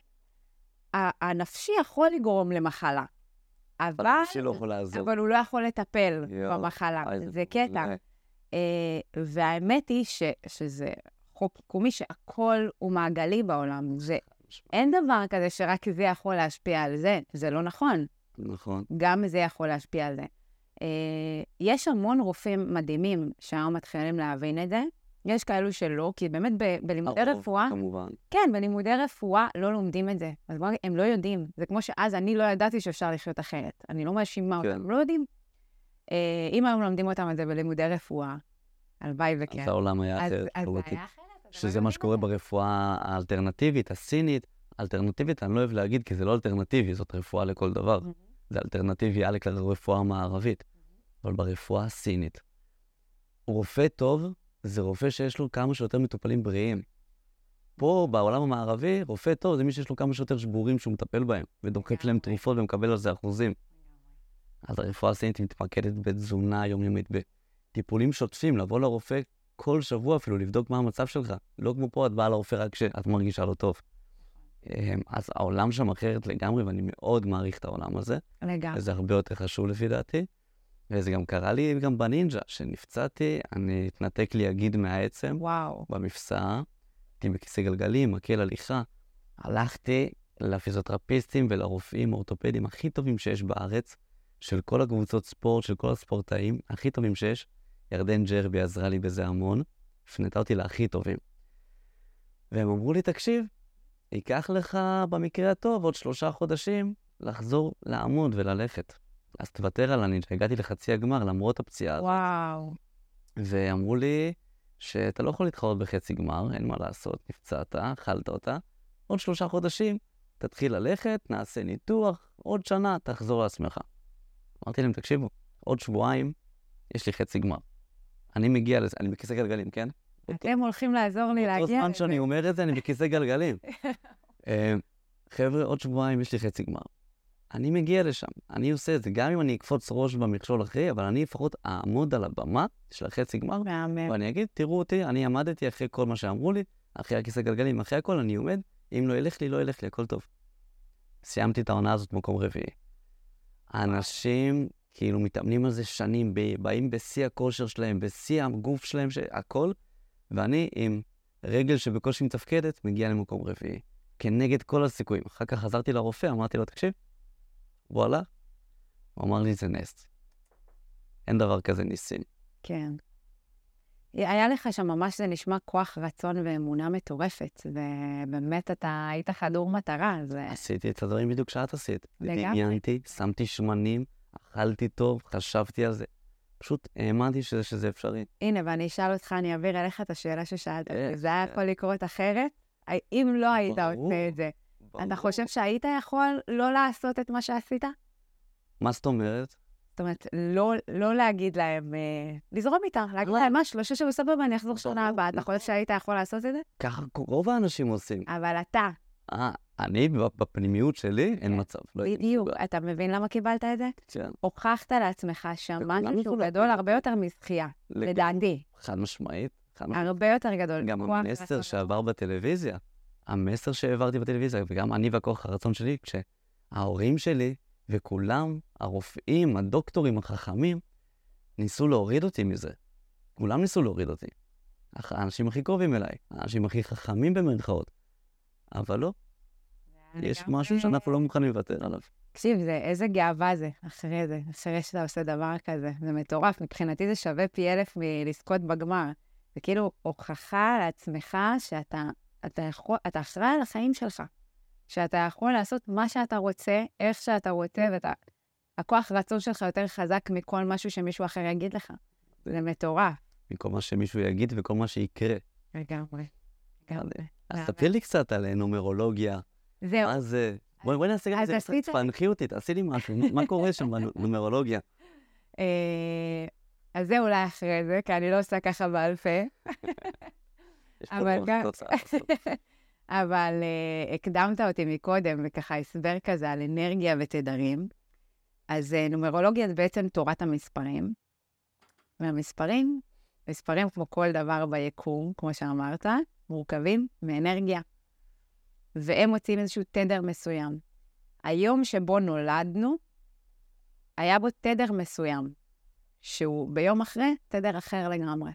הנפשי יכול לגרום למחלה, אבל... הנפשי לא יכול לעזור. אבל הוא לא יכול לטפל יו, במחלה, זה קטע. אה, והאמת היא ש, שזה חוק יקומי שהכל הוא מעגלי בעולם. זה, אין דבר כזה שרק זה יכול להשפיע על זה, זה לא נכון. נכון. גם זה יכול להשפיע על זה. אה, יש המון רופאים מדהימים שהיום מתחילים להבין את זה. יש כאלו שלא, כי באמת ב- בלימודי הרוב, רפואה... כמובן. כן, בלימודי רפואה לא לומדים את זה. אז בואו הם לא יודעים. זה כמו שאז אני לא ידעתי שאפשר לחיות אחרת. אני לא מאשימה כן. אותם, הם לא יודעים. אה, אם היום לומדים אותם את זה בלימודי רפואה, הלוואי וכן. אז העולם היה אחר. אז זה היה אחר. שזה מה שקורה ברפואה האלטרנטיבית, הסינית. אלטרנטיבית, אני לא אוהב להגיד, כי זה לא אלטרנטיבי, זאת רפואה לכל דבר. זה אלטרנטיבי עלק לרפואה המערבית. אבל ברפואה הסינית, רופא טוב זה רופא שיש לו כמה שיותר מטופלים בריאים. פה, בעולם המערבי, רופא טוב זה מי שיש לו כמה שיותר שבורים שהוא מטפל בהם, ודוחק להם תרופות ומקבל על זה אחוזים. אז הרפואה הסינית מתמקדת בתזונה יומיומית, בטיפולים שוטפים, לבוא לרופא כל שבוע אפילו לבדוק מה המצב שלך. לא כמו פה, את באה לרופא רק כשאת מרגישה לא טוב. אמ, אז העולם שם אחרת לגמרי, ואני מאוד מעריך את העולם הזה. לגמרי. וזה הרבה יותר חשוב לפי דעתי. וזה גם קרה לי גם בנינג'ה, שנפצעתי, אני התנתק לי הגיד מהעצם. וואו. במפסעה, הייתי בכיסא גלגלים, מקל הליכה. הלכתי לפיזיותרפיסטים ולרופאים האורתופדים הכי טובים שיש בארץ, של כל הקבוצות ספורט, של כל הספורטאים, הכי טובים שיש. ירדן ג'רבי עזרה לי בזה המון, הפנתה אותי להכי טובים. והם אמרו לי, תקשיב, ייקח לך במקרה הטוב עוד שלושה חודשים לחזור לעמוד וללכת. אז תוותר על הנינג'ה, הגעתי לחצי הגמר למרות הפציעה הזאת. וואו. ואמרו לי שאתה לא יכול להתחרות בחצי גמר, אין מה לעשות, נפצעת, אכלת אותה. עוד שלושה חודשים, תתחיל ללכת, נעשה ניתוח, עוד שנה תחזור לעצמך. אמרתי להם, תקשיבו, עוד שבועיים יש לי חצי גמר. אני מגיע לזה, אני בכיסא גלגלים, כן? אתם הולכים לעזור לי להגיע לזה. אותו זמן שאני אומר את זה, אני בכיסא גלגלים. אה, חבר'ה, עוד שבועיים יש לי חצי גמר. אני מגיע לשם, אני עושה את זה, גם אם אני אקפוץ ראש במכשול אחרי, אבל אני לפחות אעמוד על הבמה של החצי גמר, ואני אגיד, תראו אותי, אני עמדתי אחרי כל מה שאמרו לי, אחרי הכיסא גלגלים, אחרי הכל, אני עומד, אם לא ילך לי, לא ילך לי, הכל טוב. סיימתי את העונה הזאת במקום רביעי. האנשים כאילו מתאמנים על זה שנים, באים בשיא הכושר שלהם, בשיא הגוף שלהם. הכל, ואני עם רגל שבקושי מתפקדת, מגיע למקום רביעי. כנגד כל הסיכויים. אחר כך חזרתי לרופא, אמרתי לו, תקשיב, וואלה. הוא אמר לי, זה נס. אין דבר כזה ניסים. כן. היה לך שם ממש, זה נשמע כוח רצון ואמונה מטורפת, ובאמת אתה היית חדור מטרה, זה... עשיתי את הדברים בדיוק שאת עשית. לגמרי. דמיינתי, שמתי שמנים, אכלתי טוב, חשבתי על זה. פשוט האמנתי שזה, שזה אפשרי. הנה, ואני אשאל אותך, אני אעביר אליך את השאלה ששאלת. אה, זה היה כן. יכול לקרות אחרת? אם לא היית ברור. עושה את זה, אתה ברור. חושב שהיית יכול לא לעשות את מה שעשית? מה זאת אומרת? זאת אומרת, לא, לא להגיד להם, אה, לזרום איתה, להגיד לא. להם, מה, שלושה שבוע סבבה, אני אחזור שנה הבאה. אתה נכון. חושב שהיית יכול לעשות את זה? ככה רוב האנשים עושים. אבל אתה, אה, אני בפנימיות שלי, אין מצב. לא בדיוק. אתה מבין למה קיבלת את זה? כן, הוכחת לעצמך שם משהו שהוא יכולים גדול. הרבה יותר מזכייה, לדעתי. חד משמעית. הרבה יותר גדול. גם המסר. שעבר בטלוויזיה, המסר שהעברתי בטלוויזיה, וגם אני והכוח הרצון שלי, כשההורים שלי וכולם, הרופאים, הדוקטורים, החכמים, ניסו להוריד אותי מזה. כולם ניסו להוריד אותי. האנשים הכי קרובים אליי, האנשים הכי חכמים במרכאות. אבל לא, יש משהו שאנחנו לא מוכנים לוותר עליו. תקשיב, זה, איזה גאווה זה, אחרי זה, אחרי שאתה עושה דבר כזה. זה מטורף, מבחינתי זה שווה פי אלף מלזכות בגמר. זה כאילו הוכחה לעצמך שאתה אתה יכול, אתה אחראי על החיים שלך. שאתה יכול לעשות מה שאתה רוצה, איך שאתה רוצה, ואתה... הכוח רצון שלך יותר חזק מכל משהו שמישהו אחר יגיד לך. זה מטורף. מכל מה שמישהו יגיד וכל מה שיקרה. לגמרי. לגמרי. אז. תספרי לי קצת על נומרולוגיה, זהו, מה זה... בואי נעשה את זה, עשית- תפענחי אותי, תעשי לי משהו, מה קורה שם בנומרולוגיה? אה, אז זה אולי אחרי זה, כי אני לא עושה ככה בעל פה. יש פה גם- תוצאה. אבל uh, הקדמת אותי מקודם, וככה הסבר כזה על אנרגיה ותדרים. אז uh, נומרולוגיה זה בעצם תורת המספרים. והמספרים, מספרים כמו כל דבר ביקום, כמו שאמרת, מורכבים מאנרגיה. והם מוצאים איזשהו תדר מסוים. היום שבו נולדנו, היה בו תדר מסוים, שהוא ביום אחרי תדר אחר לגמרי.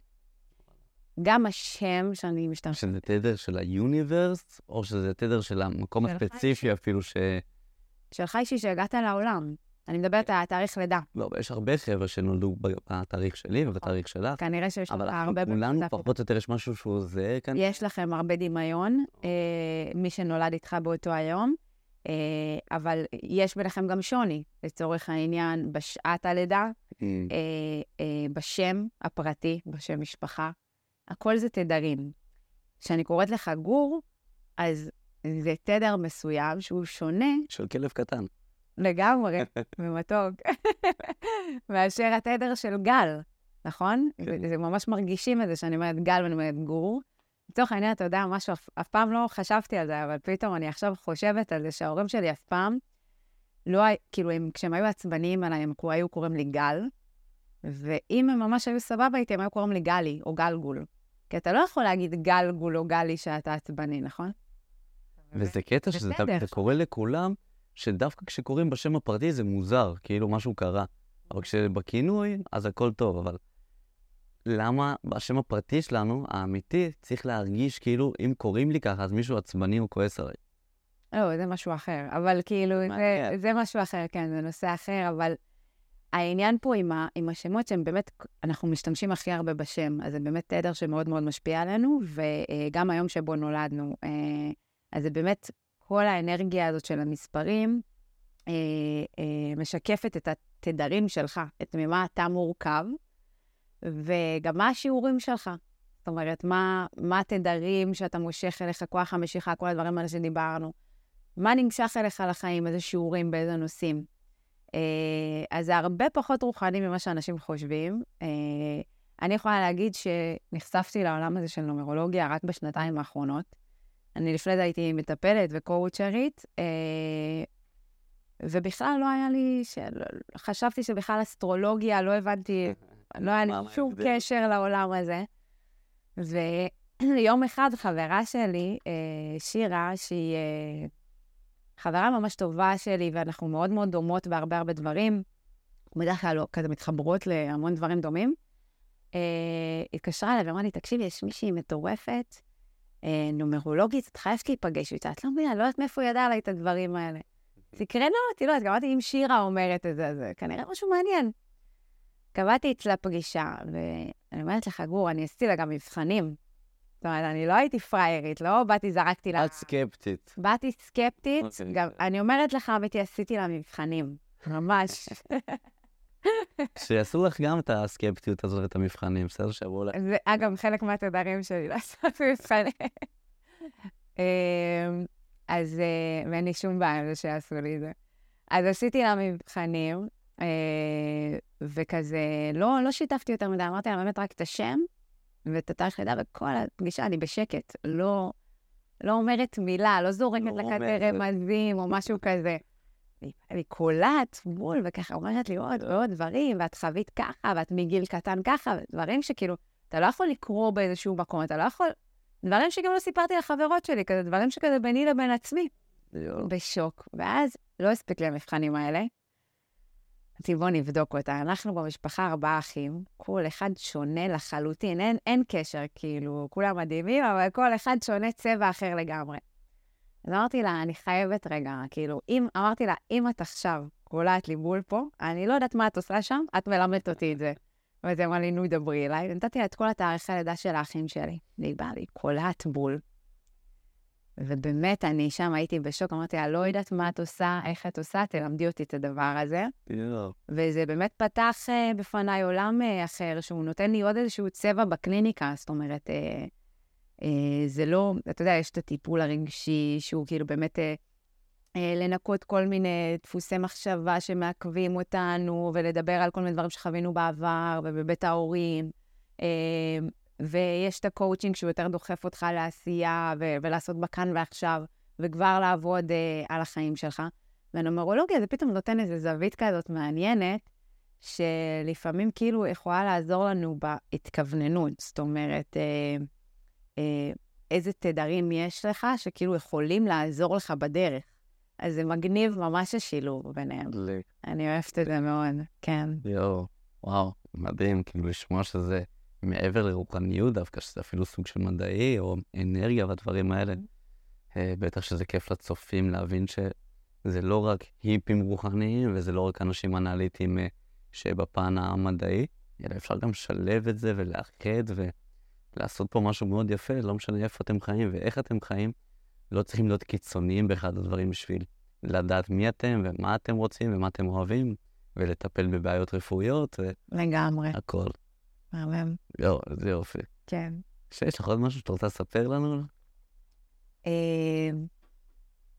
גם השם שאני משתמשת שזה תדר של היוניברס, או שזה תדר של המקום הספציפי אפילו ש... שלך אישי שהגעת לעולם. אני מדברת על התאריך לידה. לא, יש הרבה חבר'ה שנולדו בתאריך שלי ובתאריך שלך, כנראה שיש לך אבל הרבה... כולנו במשותף. פחות או יותר יש משהו שהוא זהה כאן. יש לכם הרבה דמיון, אה, מי שנולד איתך באותו היום, אה, אבל יש ביניכם גם שוני, לצורך העניין, בשעת הלידה, Mm, אה, בשם הפרטי, בשם משפחה, הכל זה תדרים. כשאני קוראת לך גור, אז זה תדר מסוים שהוא שונה של כלב קטן. לגמרי, ומתוק, מאשר התדר של גל, נכון? כן. זה ממש מרגישים את זה שאני אומרת גל ואני אומרת גור. לצורך העניין, אתה יודע משהו, אף, אף פעם לא חשבתי על זה, אבל פתאום אני עכשיו חושבת על זה שההורים שלי אף פעם, לא, כאילו, הם, כשהם היו עצבניים עליי, הם היו קוראים לי גל, ואם הם ממש היו סבבה איתי, הם היו קוראים לי גלי או גלגול. כי אתה לא יכול להגיד גלגול או גלי שאתה עצבני, נכון? וזה קטע שזה קורה לכולם, שדווקא כשקוראים בשם הפרטי זה מוזר, כאילו משהו קרה. אבל כשבכינוי, אז הכל טוב, אבל למה בשם הפרטי שלנו, האמיתי, צריך להרגיש כאילו אם קוראים לי ככה, אז מישהו עצבני או כועס עליי. לא, זה משהו אחר. אבל כאילו, זה. זה משהו אחר, כן, זה נושא אחר, אבל העניין פה עם, ה, עם השמות שהם באמת, אנחנו משתמשים הכי הרבה בשם, אז זה באמת תדר שמאוד מאוד משפיע עלינו, וגם היום שבו נולדנו, אה, אז זה באמת, כל האנרגיה הזאת של המספרים אה, אה, משקפת את התדרים שלך, את ממה אתה מורכב, וגם מה השיעורים שלך. זאת אומרת, מה, התדרים שאתה מושך אליך, כוח המשיכה, כל הדברים האלה שדיברנו. מה נמשך אליך לחיים, איזה שיעורים, באיזה נושאים. אה, אז זה הרבה פחות רוחני ממה שאנשים חושבים. אה, אני יכולה להגיד שנחשפתי לעולם הזה של נומרולוגיה רק בשנתיים האחרונות. אני לפני זה הייתי מטפלת וקואוצ'רית, אה, ובכלל לא היה לי, של... חשבתי שבכלל אסטרולוגיה, לא הבנתי, לא היה לי שום? קשר לעולם הזה. ויום אחד חברה שלי, אה, שירה, שהיא אה, חברה ממש טובה שלי, ואנחנו מאוד מאוד דומות בהרבה הרבה דברים, בדרך כלל לא כזה מתחברות להמון דברים דומים, התקשרה אליי ואמרה לי, תקשיבי, יש מישהי מטורפת, נומרולוגית, את חייבת להיפגש איתה. את לא מבינה, לא יודעת מאיפה היא ידעה עליי את הדברים האלה. סקרנה אותי, לא יודעת, קבעתי אם שירה אומרת את זה, אז זה כנראה משהו מעניין. קבעתי אצלה פגישה, ואני אומרת לך, גור, אני עשיתי לה גם מבחנים. זאת אומרת, אני לא הייתי פריירית, לא באתי, זרקתי לה... את סקפטית. באתי סקפטית, אוקיי. גם, אני אומרת לך, אמיתי, עשיתי לה מבחנים. ממש. שיעשו לך גם את הסקפטיות הזאת ואת המבחנים, בסדר? שיבואו ל... זה, אגב, חלק מהתדרים שלי לעשות מבחנים. אמ, אז, אה, ואין לי שום בעיה עם זה שיעשו לי את זה. אז עשיתי לה מבחנים, אה, וכזה, לא, לא שיתפתי יותר מדי, אמרתי לה באמת רק את השם ואת התאריך לידה, וכל הפגישה אני בשקט, לא, לא אומרת מילה, לא זורקת לא לה כזה רומזת. רמזים או משהו כזה. אני- קולעת בול, וככה אומרת לי עוד ועוד דברים, ואת חווית ככה, ואת מגיל קטן ככה, דברים שכאילו, אתה לא יכול לקרוא באיזשהו מקום, אתה לא יכול... דברים שגם לא סיפרתי לחברות שלי, כזה דברים שכזה ביני לבין עצמי. בשוק. ואז לא הספיק לי המבחנים האלה. אמרתי, בוא נבדוק אותה. אנחנו במשפחה ארבעה אחים, כל אחד שונה לחלוטין, אין, אין קשר, כאילו, כולם מדהימים, אבל כל אחד שונה צבע אחר לגמרי. אז אמרתי לה, אני חייבת רגע, כאילו, אם, אמרתי לה, אם את עכשיו קולעת לי בול פה, אני לא יודעת מה את עושה שם, את מלמדת אותי את זה. ואז היא אמרה לי, נו, דברי אליי. נתתי לה את כל התאריכי לידה של האחים שלי. והיא באה לי, קולעת בול. ובאמת, אני שם הייתי בשוק, אמרתי לה, לא יודעת מה את עושה, איך את עושה, תלמדי אותי את הדבר הזה. יואו. וזה באמת פתח uh, בפניי עולם uh, אחר, שהוא נותן לי עוד איזשהו צבע בקליניקה, זאת אומרת, uh, זה לא, אתה יודע, יש את הטיפול הרגשי, שהוא כאילו באמת uh, uh, לנקות כל מיני דפוסי מחשבה שמעכבים אותנו, ולדבר על כל מיני דברים שחווינו בעבר, ובבית ההורים. ויש את הקואוצ'ינג שהוא יותר דוחף אותך לעשייה, ו- ולעשות בכאן ועכשיו, וכבר לעבוד אה, על החיים שלך. והנומרולוגיה זה פתאום נותן איזו זווית כזאת מעניינת, שלפעמים כאילו יכולה לעזור לנו בהתכווננות. זאת אומרת, אה, אה, איזה תדרים יש לך שכאילו יכולים לעזור לך בדרך. אז זה מגניב ממש השילוב ביניהם. לי. אני אוהבת את זה מאוד, כן. יואו, וואו, מדהים, כאילו לשמוע שזה מעבר לרוחניות דווקא, שזה אפילו סוג של מדעי או אנרגיה והדברים האלה. אה, בטח שזה כיף לצופים להבין שזה לא רק היפים רוחניים וזה לא רק אנשים אנליטיים אה, שבפן המדעי, אלא אפשר גם לשלב את זה ולאחד ולעשות פה משהו מאוד יפה, לא משנה איפה אתם חיים ואיך אתם חיים. לא צריכים להיות קיצוניים באחד הדברים בשביל לדעת מי אתם ומה אתם רוצים ומה אתם אוהבים, ולטפל בבעיות רפואיות לגמרי, והכל. מהמם, יואו, איזה יופי. כן. שיש לך עוד משהו שאתה רוצה לספר לנו? אה,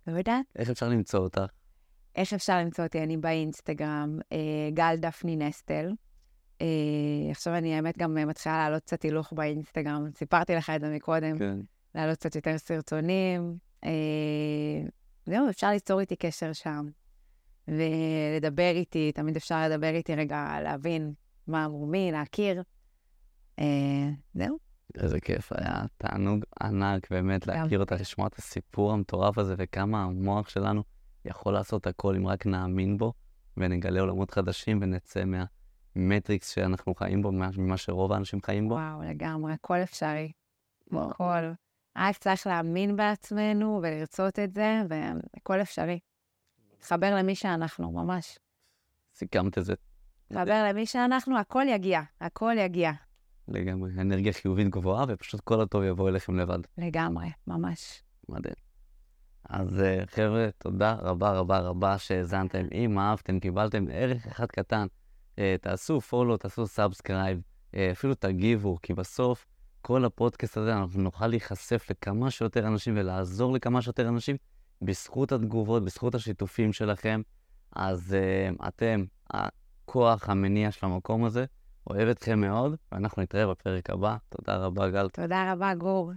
לא יודעת. איך אפשר למצוא אותך? איך אפשר למצוא אותי? אני באינסטגרם, אה, גל דפני נסטל. אה, עכשיו אני האמת גם אה, מתחילה להעלות קצת הילוך באינסטגרם, סיפרתי לך את זה מקודם, כן. להעלות קצת יותר סרטונים. אה, זהו, אפשר ליצור איתי קשר שם. ולדבר איתי, תמיד אפשר לדבר איתי רגע, להבין מה אמרו מי, להכיר. אה, זהו, איזה כיף, היה תענוג ענק באמת. להכיר אותך, לשמוע את הסיפור המטורף הזה וכמה המוח שלנו יכול לעשות הכל אם רק נאמין בו ונגלה עולמות חדשים ונצא מהמטריקס שאנחנו חיים בו, ממה- שרוב האנשים חיים בו. וואו, לגמרי, הכל אפשרי. וואו. הכל. רק צריך להאמין בעצמנו ולרצות את זה, והכל אפשרי. להתחבר למי שאנחנו, ממש. סיכמת את זה להתחבר למי שאנחנו, הכל יגיע, הכל יגיע. לגמרי, אנרגיה חיובית גבוהה ופשוט כל הטוב יבוא אליכם לבד. לגמרי, ממש. מדהים. אז אה, חבר'ה, תודה רבה רבה רבה שהאזנתם. אם אהבתם, קיבלתם ערך אחד קטן, תעשו follow, תעשו subscribe, אה, אפילו תגיבו, כי בסוף כל הפודקאסט הזה אנחנו נוכל להיחשף לכמה שיותר אנשים ולעזור לכמה שיותר אנשים בזכות התגובות, בזכות השיתופים שלכם. אז אה, אתם הכוח המניע של המקום הזה. אוהב אתכם מאוד, ואנחנו נתראה בפרק הבא. תודה רבה, גל. תודה רבה, גור.